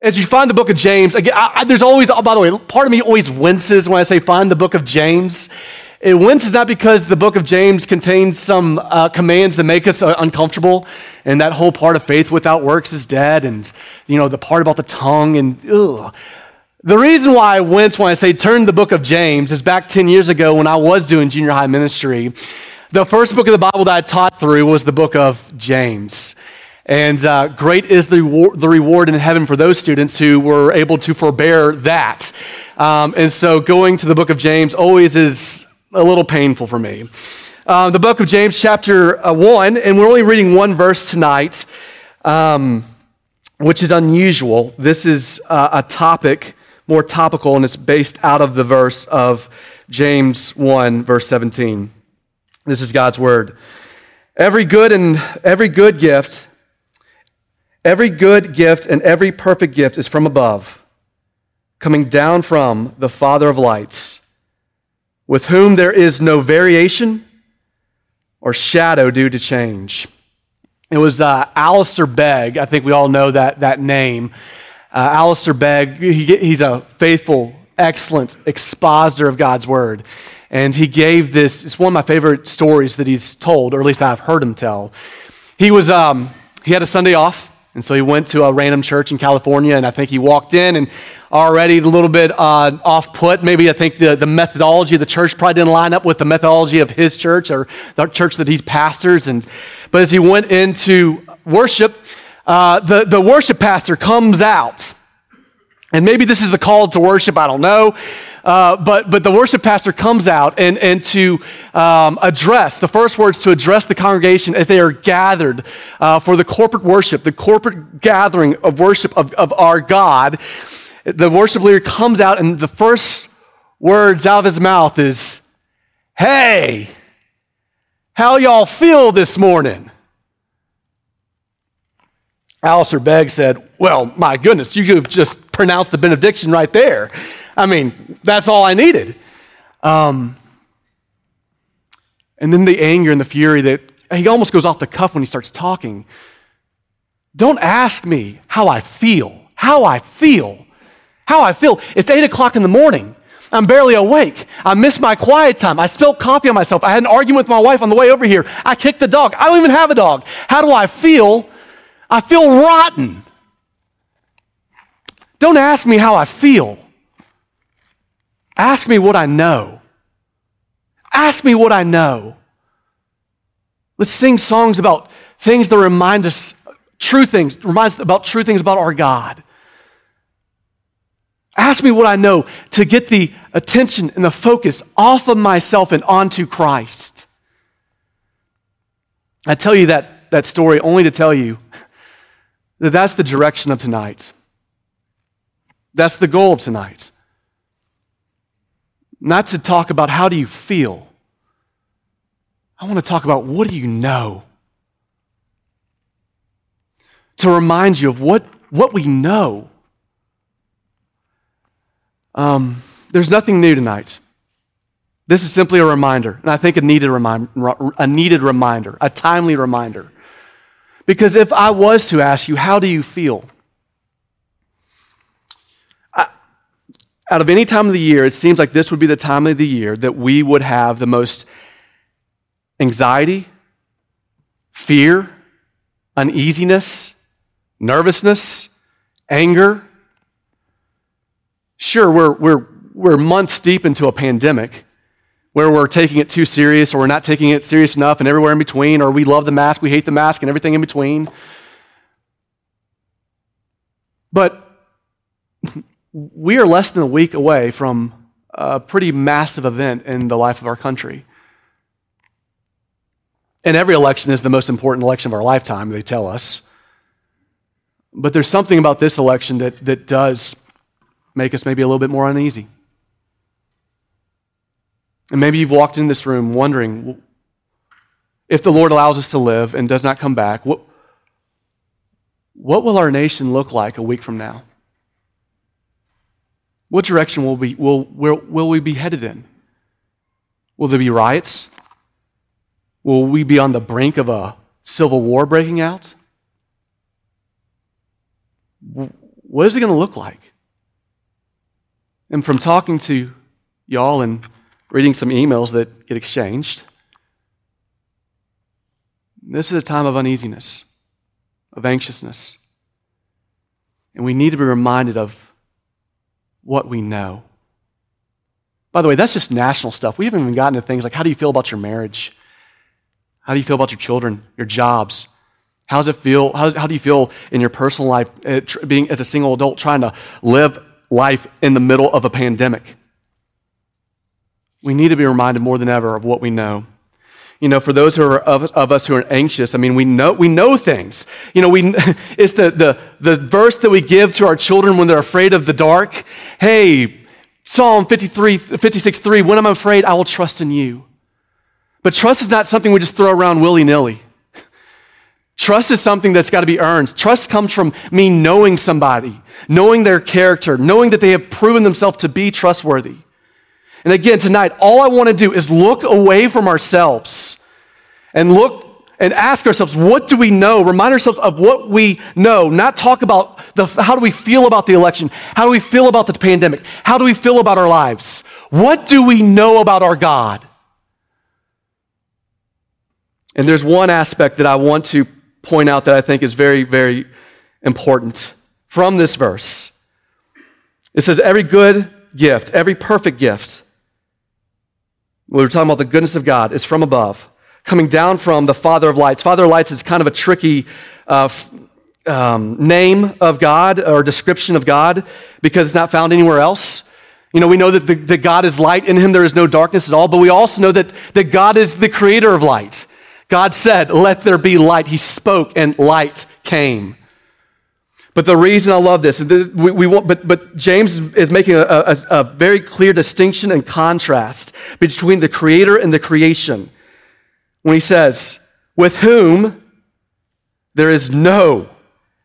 As you find the book of James, again, I, I, there's always, oh, by the way, part of me always winces when I say find the book of James. It winces not because the book of James contains some uh, commands that make us uh, uncomfortable, and that whole part of faith without works is dead, and you know the part about the tongue, and ugh. The reason why I wince when I say turn the book of James is back 10 years ago when I was doing junior high ministry. The first book of the Bible that I taught through was the book of James. And uh, great is the, the reward in heaven for those students who were able to forbear that. Um, and so going to the book of James always is a little painful for me. Uh, the book of James, chapter uh, 1, and we're only reading one verse tonight, um, which is unusual. This is uh, a topic, more topical, and it's based out of the verse of James 1, verse 17. This is God's word. Every good and every good gift Every good gift and every perfect gift is from above, coming down from the Father of lights, with whom there is no variation or shadow due to change. It was uh, Alistair Begg. I think we all know that, that name. Uh, Alistair Begg, he, he's a faithful, excellent expositor of God's word. And he gave this, it's one of my favorite stories that he's told, or at least I've heard him tell. He was, um, he had a Sunday off and so he went to a random church in California, and I think he walked in and already a little bit uh, off put. Maybe I think the, the methodology of the church probably didn't line up with the methodology of his church or the church that he's pastors. And, but as he went into worship, uh, the, the worship pastor comes out. And maybe this is the call to worship, I don't know. Uh, but, but the worship pastor comes out and, and to um, address, the first words to address the congregation as they are gathered uh, for the corporate worship, the corporate gathering of worship of, of our God. The worship leader comes out, and the first words out of his mouth is, Hey, how y'all feel this morning? Alistair Begg said, Well, my goodness, you could have just pronounced the benediction right there. I mean, that's all I needed. Um, and then the anger and the fury that he almost goes off the cuff when he starts talking. Don't ask me how I feel. How I feel. How I feel. It's 8 o'clock in the morning. I'm barely awake. I missed my quiet time. I spilled coffee on myself. I had an argument with my wife on the way over here. I kicked the dog. I don't even have a dog. How do I feel? I feel rotten. Don't ask me how I feel. Ask me what I know. Ask me what I know. Let's sing songs about things that remind us true things, remind us about true things about our God. Ask me what I know to get the attention and the focus off of myself and onto Christ. I tell you that, that story only to tell you that that's the direction of tonight. That's the goal of tonight. Not to talk about how do you feel. I want to talk about what do you know? To remind you of what, what we know. Um, there's nothing new tonight. This is simply a reminder, and I think a needed, remind, a needed reminder, a timely reminder. Because if I was to ask you, how do you feel? Out of any time of the year, it seems like this would be the time of the year that we would have the most anxiety, fear, uneasiness, nervousness, anger. Sure, we're, we're, we're months deep into a pandemic where we're taking it too serious or we're not taking it serious enough and everywhere in between, or we love the mask, we hate the mask, and everything in between. But we are less than a week away from a pretty massive event in the life of our country. And every election is the most important election of our lifetime, they tell us. But there's something about this election that, that does make us maybe a little bit more uneasy. And maybe you've walked in this room wondering if the Lord allows us to live and does not come back, what, what will our nation look like a week from now? What direction will we, will, will, will we be headed in? Will there be riots? Will we be on the brink of a civil war breaking out? what is it going to look like? And from talking to y'all and reading some emails that get exchanged, this is a time of uneasiness, of anxiousness. And we need to be reminded of what we know. By the way, that's just national stuff. We haven't even gotten to things like how do you feel about your marriage? How do you feel about your children, your jobs? How does it feel? How, how do you feel in your personal life, uh, tr- being as a single adult, trying to live life in the middle of a pandemic? We need to be reminded more than ever of what we know. You know, for those who are of, of us who are anxious, I mean, we know, we know things. You know, we, it's the, the, the verse that we give to our children when they're afraid of the dark. Hey, Psalm 53, 56, 3, when I'm afraid, I will trust in you. But trust is not something we just throw around willy nilly. Trust is something that's got to be earned. Trust comes from me knowing somebody, knowing their character, knowing that they have proven themselves to be trustworthy. And again, tonight, all I want to do is look away from ourselves and look and ask ourselves, what do we know? Remind ourselves of what we know, not talk about the, how do we feel about the election? How do we feel about the pandemic? How do we feel about our lives? What do we know about our God? And there's one aspect that I want to point out that I think is very, very important from this verse. It says, every good gift, every perfect gift we were talking about the goodness of God is from above, coming down from the Father of lights. Father of lights is kind of a tricky uh, um, name of God or description of God because it's not found anywhere else. You know, we know that, the, that God is light. In him there is no darkness at all, but we also know that, that God is the creator of light. God said, Let there be light. He spoke, and light came. But the reason I love this, we, we want, but, but James is making a, a, a very clear distinction and contrast between the creator and the creation when he says, with whom there is no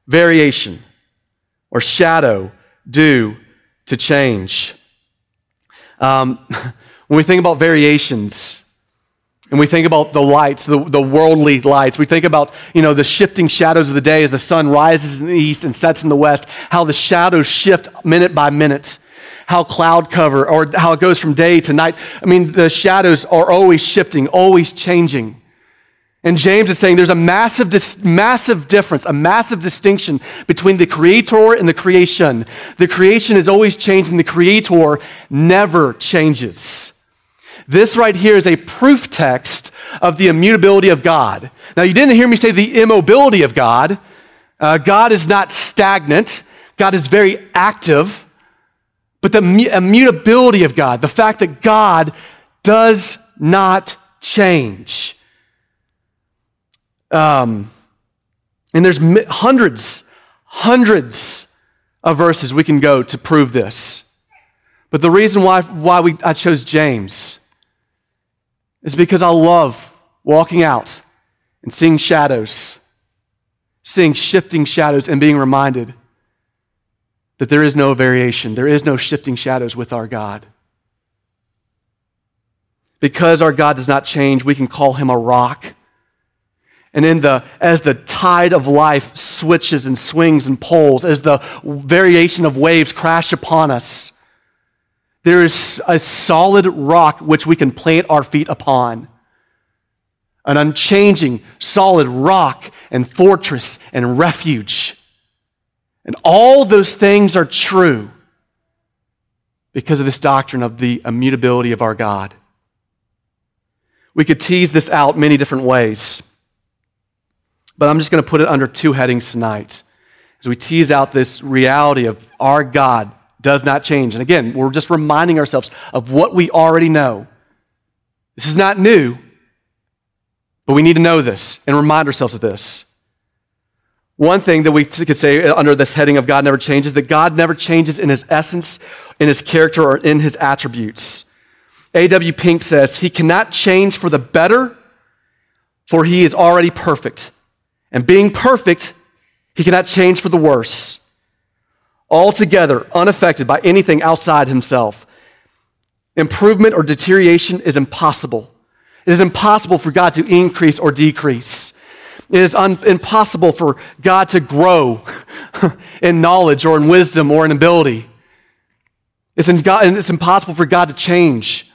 variation or shadow due to change. Um, when we think about variations, and we think about the lights, the, the worldly lights. We think about, you know, the shifting shadows of the day as the sun rises in the east and sets in the west, how the shadows shift minute by minute, how cloud cover or how it goes from day to night. I mean, the shadows are always shifting, always changing. And James is saying there's a massive, dis- massive difference, a massive distinction between the creator and the creation. The creation is always changing, the creator never changes. This right here is a proof text of the immutability of God. Now, you didn't hear me say the immobility of God. Uh, God is not stagnant, God is very active. But the immutability of God, the fact that God does not change. Um, and there's hundreds, hundreds of verses we can go to prove this. But the reason why, why we, I chose James is because I love walking out and seeing shadows, seeing shifting shadows, and being reminded that there is no variation, there is no shifting shadows with our God. Because our God does not change, we can call him a rock. And in the, as the tide of life switches and swings and pulls, as the variation of waves crash upon us, there is a solid rock which we can plant our feet upon. An unchanging, solid rock and fortress and refuge. And all those things are true because of this doctrine of the immutability of our God. We could tease this out many different ways, but I'm just going to put it under two headings tonight as we tease out this reality of our God does not change. And again, we're just reminding ourselves of what we already know. This is not new, but we need to know this and remind ourselves of this. One thing that we could say under this heading of God never changes, that God never changes in his essence, in his character, or in his attributes. A.W. Pink says, He cannot change for the better, for he is already perfect. And being perfect, he cannot change for the worse altogether unaffected by anything outside himself. Improvement or deterioration is impossible. It is impossible for God to increase or decrease. It is un- impossible for God to grow in knowledge or in wisdom or in ability. It's, in God, and it's impossible for God to change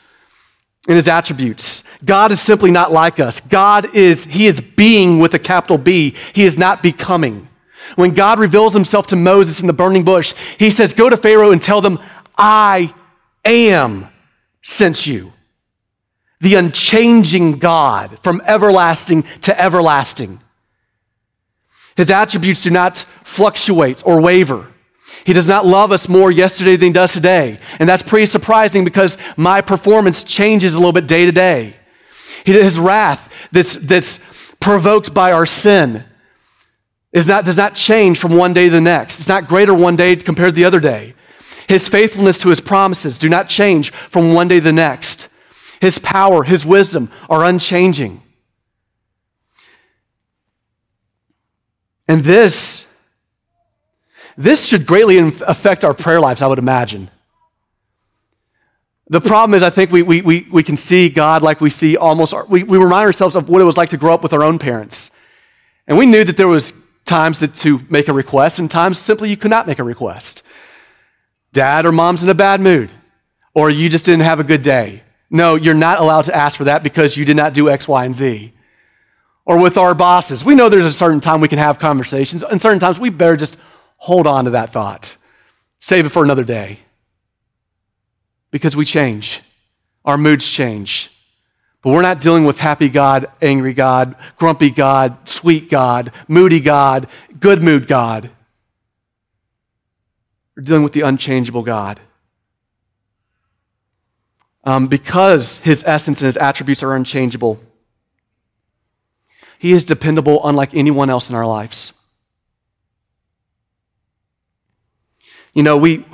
in his attributes. God is simply not like us. God is, he is being with a capital B. He is not becoming. When God reveals himself to Moses in the burning bush, he says, Go to Pharaoh and tell them, I am sent you. The unchanging God from everlasting to everlasting. His attributes do not fluctuate or waver. He does not love us more yesterday than he does today. And that's pretty surprising because my performance changes a little bit day to day. His wrath that's, that's provoked by our sin is not, does not change from one day to the next. It's not greater one day compared to the other day. His faithfulness to his promises do not change from one day to the next. His power, his wisdom are unchanging. And this, this should greatly affect our prayer lives, I would imagine. The problem is, I think we, we, we, we can see God like we see almost, we, we remind ourselves of what it was like to grow up with our own parents. And we knew that there was times to make a request and times simply you could not make a request. Dad or mom's in a bad mood, or you just didn't have a good day. No, you're not allowed to ask for that because you did not do X, Y, and Z or with our bosses. We know there's a certain time we can have conversations, and certain times we better just hold on to that thought, save it for another day. Because we change, our moods change. But we're not dealing with happy God, angry God, grumpy God, sweet God, moody God, good mood God. We're dealing with the unchangeable God. Um, because his essence and his attributes are unchangeable, he is dependable unlike anyone else in our lives. You know, we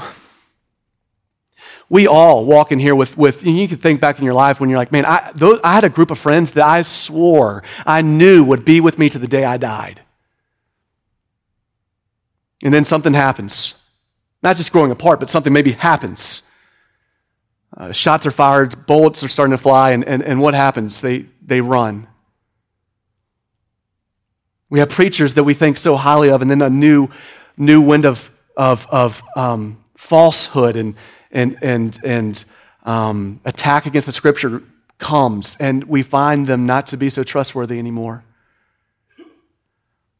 we all walk in here with, with you can think back in your life when you're like, man, I, those, I had a group of friends that I swore I knew would be with me to the day I died. And then something happens. Not just growing apart, but something maybe happens. Uh, shots are fired, bullets are starting to fly, and, and, and what happens? They, they run. We have preachers that we think so highly of, and then a new, new wind of, of, of um, falsehood and, and, and, and um, attack against the scripture comes, and we find them not to be so trustworthy anymore.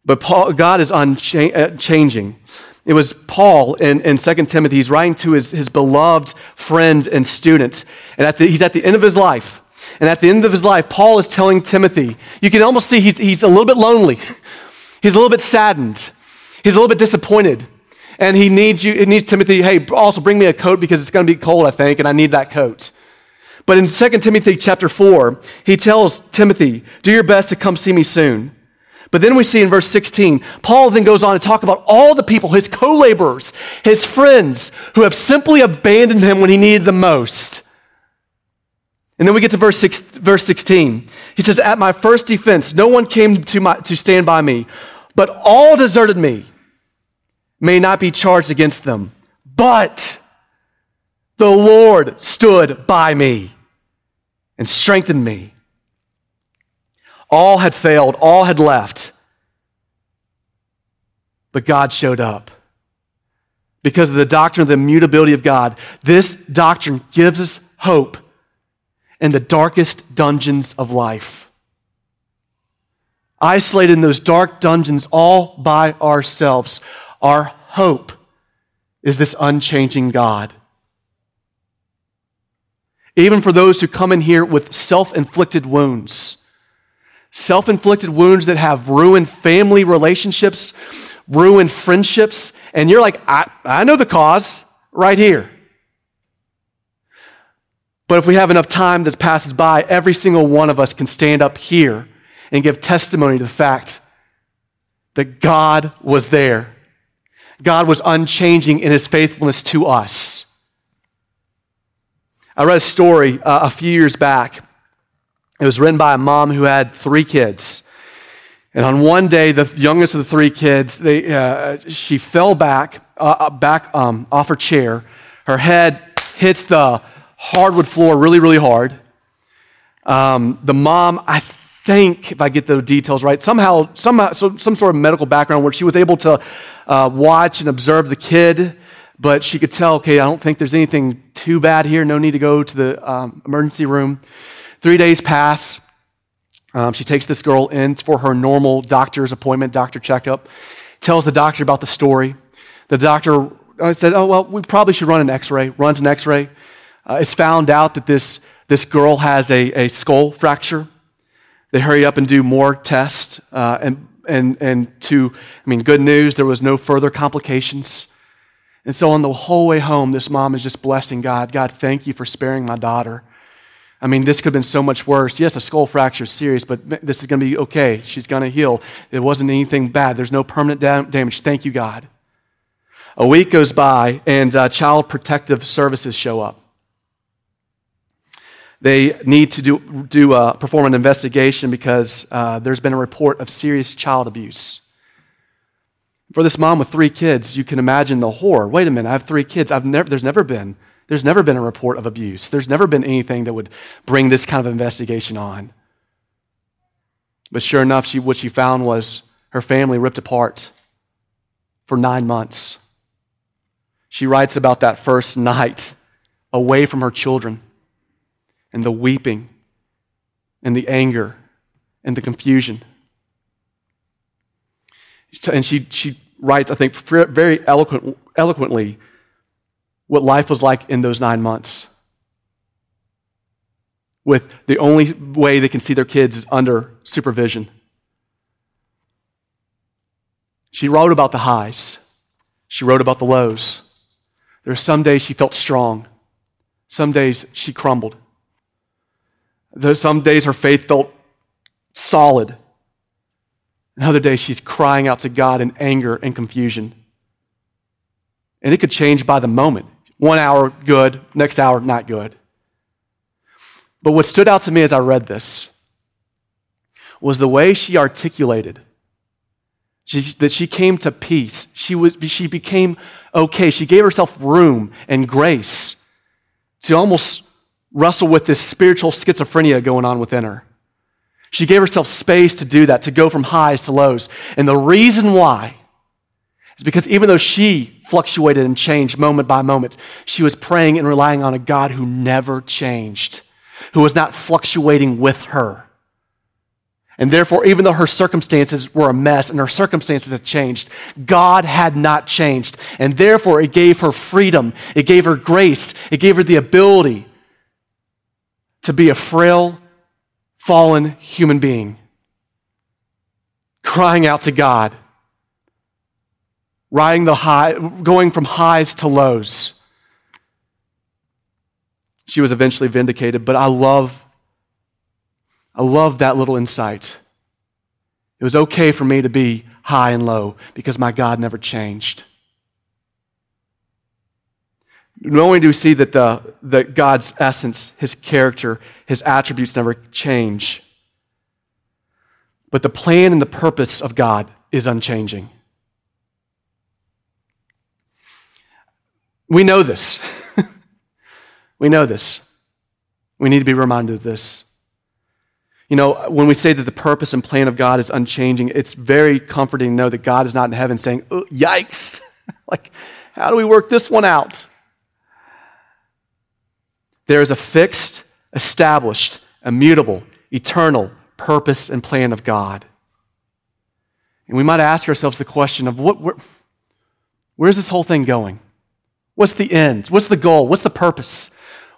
But Paul, God is unchanging. Uh, it was Paul in, in 2 Timothy. He's writing to his, his beloved friend and student. And at the, he's at the end of his life. And at the end of his life, Paul is telling Timothy, you can almost see he's, he's a little bit lonely. He's a little bit saddened. He's a little bit disappointed. And he needs you, it needs Timothy, hey, also bring me a coat because it's going to be cold, I think, and I need that coat. But in 2 Timothy chapter 4, he tells Timothy, do your best to come see me soon. But then we see in verse 16, Paul then goes on to talk about all the people, his co laborers, his friends, who have simply abandoned him when he needed them most. And then we get to verse, six, verse 16. He says, At my first defense, no one came to, my, to stand by me, but all deserted me. May not be charged against them. But the Lord stood by me and strengthened me. All had failed, all had left. But God showed up. Because of the doctrine of the immutability of God, this doctrine gives us hope in the darkest dungeons of life. Isolated in those dark dungeons all by ourselves, our hope is this unchanging God. Even for those who come in here with self inflicted wounds, self inflicted wounds that have ruined family relationships, ruined friendships, and you're like, I, I know the cause right here. But if we have enough time that passes by, every single one of us can stand up here and give testimony to the fact that God was there. God was unchanging in his faithfulness to us. I read a story uh, a few years back. It was written by a mom who had three kids. And on one day, the youngest of the three kids, they, uh, she fell back, uh, uh back um, off her chair. Her head hits the hardwood floor really, really hard. Um, the mom, I think, if I get the details right, somehow, somehow some, some sort of medical background where she was able to uh, watch and observe the kid, but she could tell, okay, I don't think there's anything too bad here. No need to go to the um, emergency room. Three days pass. Um, she takes this girl in for her normal doctor's appointment, doctor checkup, tells the doctor about the story. The doctor uh, said, Oh, well, we probably should run an x ray. Runs an x ray. Uh, it's found out that this, this girl has a, a skull fracture. They hurry up and do more tests. Uh, and, and, and to, I mean, good news, there was no further complications. And so on the whole way home, this mom is just blessing God. God, thank you for sparing my daughter. I mean, this could have been so much worse. Yes, a skull fracture is serious, but this is going to be okay. She's going to heal. It wasn't anything bad. There's no permanent damage. Thank you, God. A week goes by, and uh, Child Protective Services show up. They need to do, do uh, perform an investigation because uh, there's been a report of serious child abuse. For this mom with three kids, you can imagine the horror. Wait a minute, I have three kids. I've never, there's never been there's never been a report of abuse. There's never been anything that would bring this kind of investigation on. But sure enough, she, what she found was her family ripped apart for nine months. She writes about that first night away from her children and the weeping and the anger and the confusion. And she, she writes, I think, very eloquent, eloquently what life was like in those nine months. With the only way they can see their kids is under supervision. She wrote about the highs, she wrote about the lows. There are some days she felt strong, some days she crumbled. There's some days her faith felt solid. And other days she's crying out to God in anger and confusion. And it could change by the moment. One hour, good. Next hour, not good. But what stood out to me as I read this was the way she articulated she, that she came to peace. She, was, she became okay. She gave herself room and grace to almost wrestle with this spiritual schizophrenia going on within her. She gave herself space to do that, to go from highs to lows. And the reason why is because even though she fluctuated and changed moment by moment, she was praying and relying on a God who never changed, who was not fluctuating with her. And therefore, even though her circumstances were a mess and her circumstances had changed, God had not changed. And therefore, it gave her freedom, it gave her grace, it gave her the ability to be a frail, fallen human being, crying out to God riding the high, going from highs to lows. She was eventually vindicated, but I love, I love that little insight. It was okay for me to be high and low because my God never changed. Not only do we see that, the, that God's essence, his character, his attributes never change, but the plan and the purpose of God is unchanging. We know this. we know this. We need to be reminded of this. You know, when we say that the purpose and plan of God is unchanging, it's very comforting to know that God is not in heaven saying, yikes. like, how do we work this one out? There is a fixed, established, immutable, eternal purpose and plan of God. And we might ask ourselves the question of what, where, where's this whole thing going? What's the end? What's the goal? What's the purpose?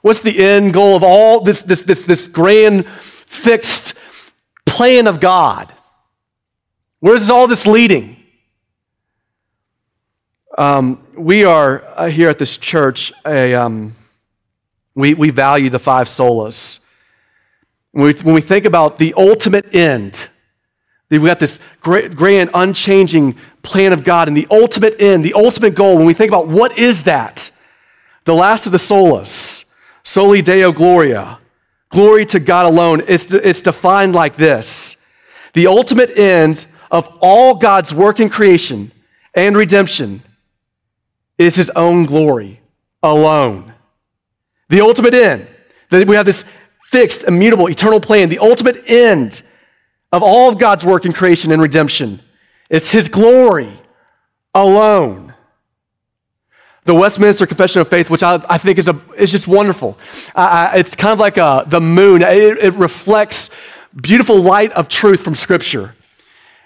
What's the end goal of all this, this, this, this grand fixed plan of God? Where's all this leading? Um, we are uh, here at this church, a, um, we, we value the five solas. When we, when we think about the ultimate end, we've got this great, grand, unchanging plan of God and the ultimate end, the ultimate goal, when we think about what is that? The last of the solas, soli deo gloria, glory to God alone, it's, it's defined like this. The ultimate end of all God's work in creation and redemption is his own glory alone. The ultimate end. That we have this fixed, immutable, eternal plan. The ultimate end of all of God's work in creation and redemption. It's His glory alone. The Westminster Confession of Faith, which I, I think is, a, is just wonderful. Uh, it's kind of like a, the moon, it, it, reflects beautiful light of truth from Scripture.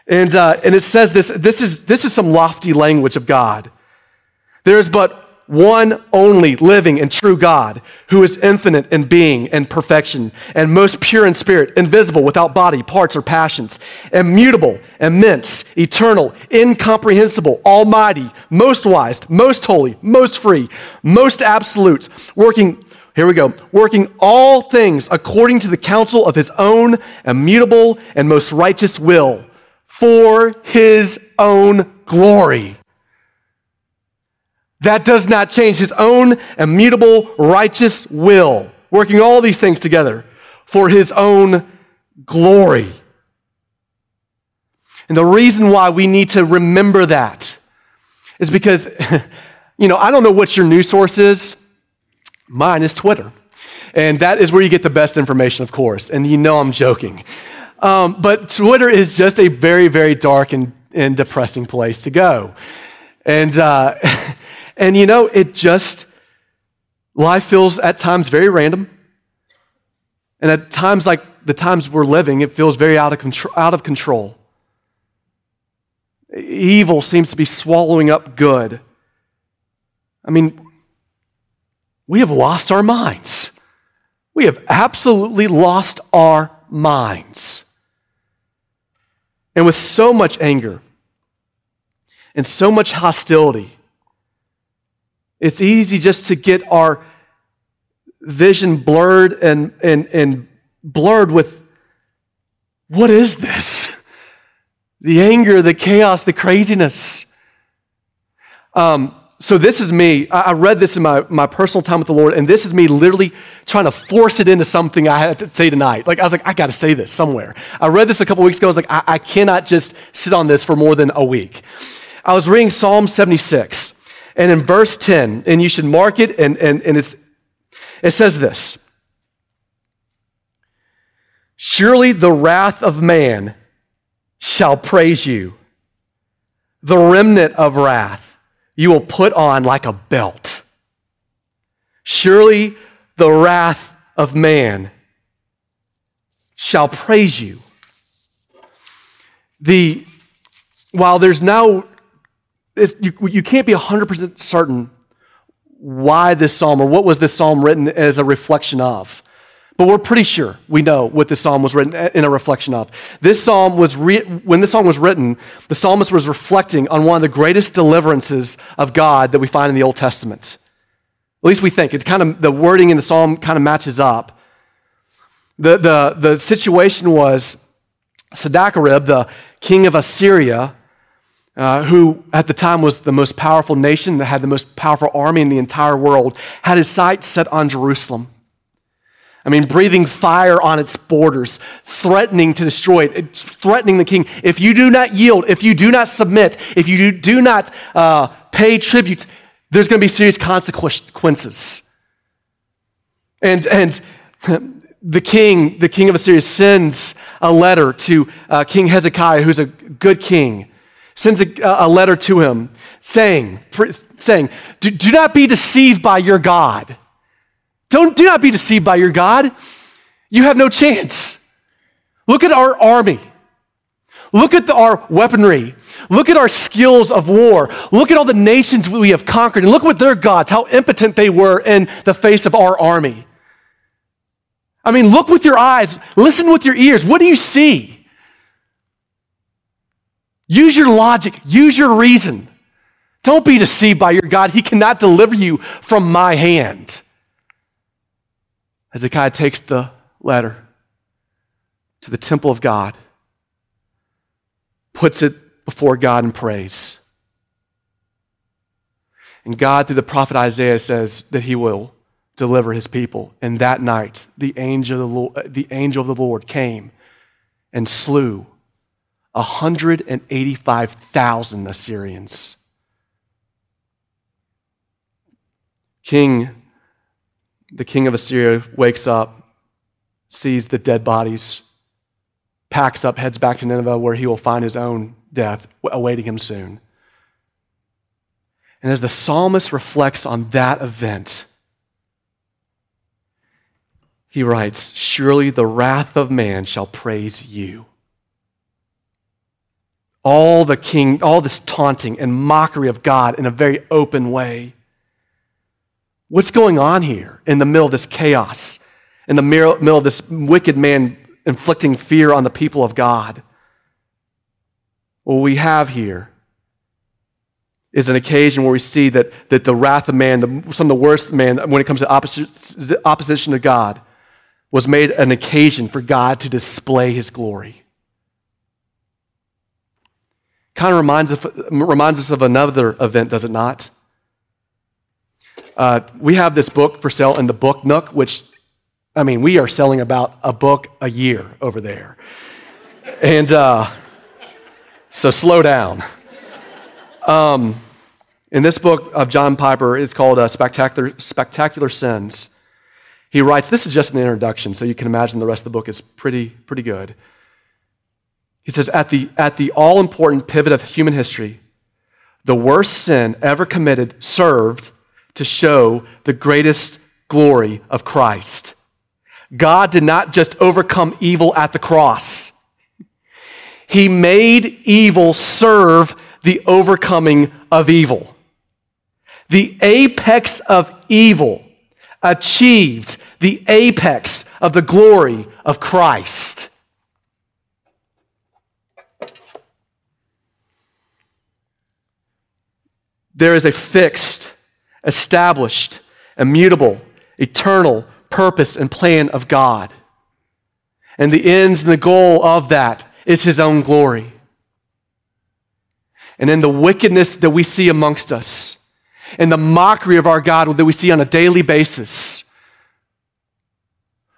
And, uh, and it says this this is, this is some lofty language of God. There is but one only living and true God, who is infinite in being and perfection, and most pure in spirit, invisible, without body, parts, or passions, immutable, immense, eternal, incomprehensible, almighty, most wise, most holy, most free, most absolute, working, here we go, working all things according to the counsel of his own immutable and most righteous will, for his own glory that does not change his own immutable, righteous will, working all these things together for his own glory. And the reason why we need to remember that is because, you know, I don't know what your news source is. Mine is Twitter. And that is where you get the best information, of course. And you know I'm joking. Um, but Twitter is just a very, very dark and, and depressing place to go. And, uh, And you know, it just, life feels at times very random. And at times, like the times we're living, it feels very out of, control, out of control. Evil seems to be swallowing up good. I mean, we have lost our minds. We have absolutely lost our minds. And with so much anger and so much hostility, it's easy just to get our vision blurred and, and, and blurred with what is this? The anger, the chaos, the craziness. Um, so this is me. I read this in my, my personal time with the Lord, and this is me literally trying to force it into something I had to say tonight. Like I was like, I got to say this somewhere. I read this a couple weeks ago. I was like, I, I cannot just sit on this for more than a week. I was reading Psalm 76. And in verse 10, and you should mark it, and, and, and it's, it says this Surely the wrath of man shall praise you, the remnant of wrath you will put on like a belt. Surely the wrath of man shall praise you. The, while there's no you, you can't be 100% certain why this psalm or what was this psalm written as a reflection of. But we're pretty sure we know what this psalm was written in a reflection of. This psalm was, re- when this psalm was written, the psalmist was reflecting on one of the greatest deliverances of God that we find in the Old Testament. At least we think. It kind of, the wording in the psalm kind of matches up. The, the, the situation was Sennacherib, the king of Assyria, uh, who at the time was the most powerful nation that had the most powerful army in the entire world, had his sights set on Jerusalem. I mean, breathing fire on its borders, threatening to destroy it, threatening the king. If you do not yield, if you do not submit, if you do, not uh, pay tribute, there's going to be serious consequences. And, and the king, the king of Assyria, sends a letter to uh, King Hezekiah, who's a good king sends a, a letter to him saying, saying do, do not be deceived by your God. Don't, do not be deceived by your God. You have no chance. Look at our army. Look at the, our weaponry. Look at our skills of war. Look at all the nations we have conquered. And look what their gods, how impotent they were in the face of our army. I mean, look with your eyes, listen with your ears. What do you see? Use your logic, use your reason. Don't be deceived by your God. He cannot deliver you from my hand. Hezekiah takes the letter to the temple of God, puts it before God and prays. And God, through the prophet Isaiah, says that he will deliver his people. And that night, the angel of the Lord, the angel of the Lord came and slew 185,000 Assyrians. King, the king of Assyria wakes up, sees the dead bodies packs up, heads back to Nineveh, where he will find his own death awaiting him soon. And as the psalmist reflects on that event, he writes, Surely the wrath of man shall praise you. All the king, all this taunting and mockery of God in a very open way. What's going on here in the middle of this chaos, in the middle of this wicked man inflicting fear on the people of God? What we have here is an occasion where we see that, that the wrath of man, the, some of the worst man, when it comes to opposition to God, was made an occasion for God to display his glory. Kind of reminds, reminds us of another event, does it not? Uh, we have this book for sale in the Book Nook, which, I mean, we are selling about a book a year over there. And uh, so slow down. Um, in this book of John Piper, it's called uh, Spectacular, Spectacular Sins. He writes, this is just an introduction, so you can imagine the rest of the book is pretty, pretty good. He says, at the, at the all important pivot of human history, the worst sin ever committed served to show the greatest glory of Christ. God did not just overcome evil at the cross, He made evil serve the overcoming of evil. The apex of evil achieved the apex of the glory of Christ. There is a fixed, established, immutable, eternal purpose and plan of God. And the ends and the goal of that is His own glory. And in the wickedness that we see amongst us, and the mockery of our God that we see on a daily basis,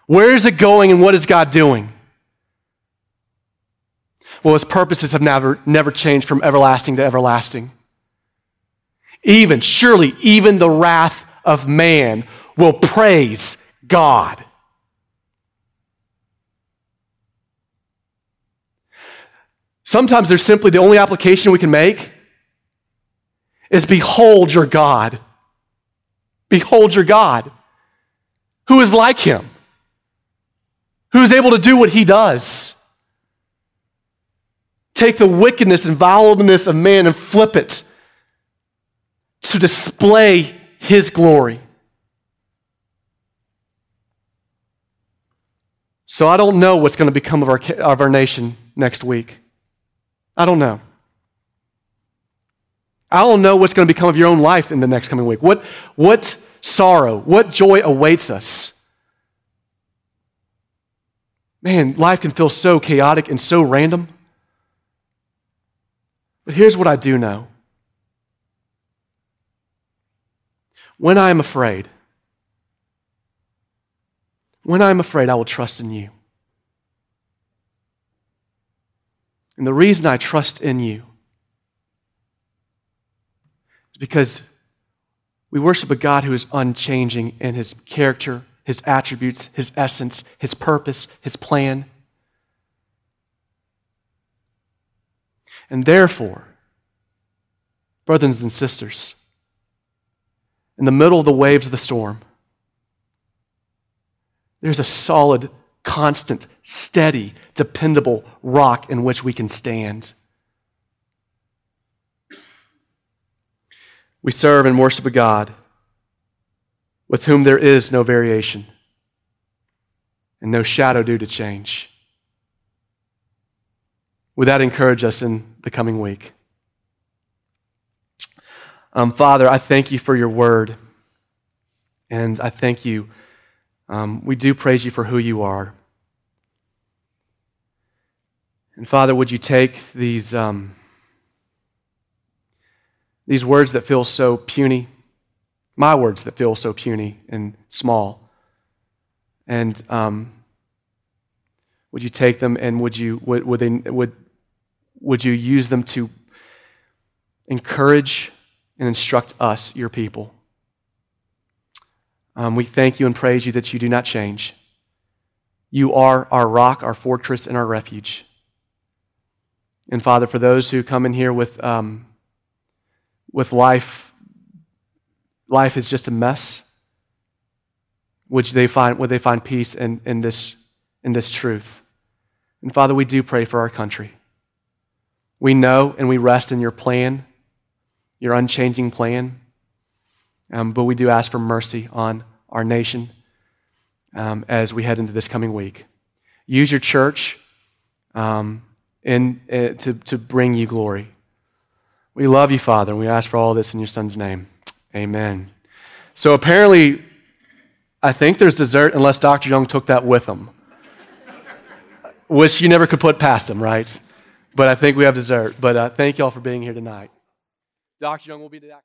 where is it going and what is God doing? Well, his purposes have never, never changed from everlasting to everlasting. Even, surely, even the wrath of man will praise God. Sometimes there's simply the only application we can make is behold your God. Behold your God, who is like him who is able to do what he does. Take the wickedness and vileness of man and flip it to display his glory. So I don't know what's going to become of our, of our nation next week. I don't know. I don't know what's going to become of your own life in the next coming week. What, what sorrow, what joy awaits us Man, life can feel so chaotic and so random. But here's what I do know when I am afraid, when I am afraid, I will trust in you. And the reason I trust in you is because we worship a God who is unchanging in his character his attributes, his essence, his purpose, his plan. And therefore, brothers and sisters, in the middle of the waves of the storm, there's a solid, constant, steady, dependable rock in which we can stand. We serve and worship a God with whom there is no variation and no shadow due to change. Would that encourage us in the coming week? Um, Father, I thank you for your word. And I thank you. Um, we do praise you for who you are. And Father, would you take these, um, these words that feel so puny, my words that feel so puny and small. And um, would you take them and would you, would, would, they, would, would you use them to encourage and instruct us, your people? Um, we thank you and praise you that you do not change. You are our rock, our fortress, and our refuge. And Father, for those who come in here with, um, with life, life is just a mess, would they find, would they find peace in, in, this, in this truth? And Father, we do pray for our country. We know and we rest in your plan, your unchanging plan. Um, but we do ask for mercy on our nation um, as we head into this coming week. Use your church um, in, uh, to, to bring you glory. We love you, Father, and we ask for all this in your Son's name. Amen. So apparently, I think there's dessert unless Dr. Young took that with him, which you never could put past him, right? But I think we have dessert. But uh, thank you all for being here tonight. Dr. Young will be back.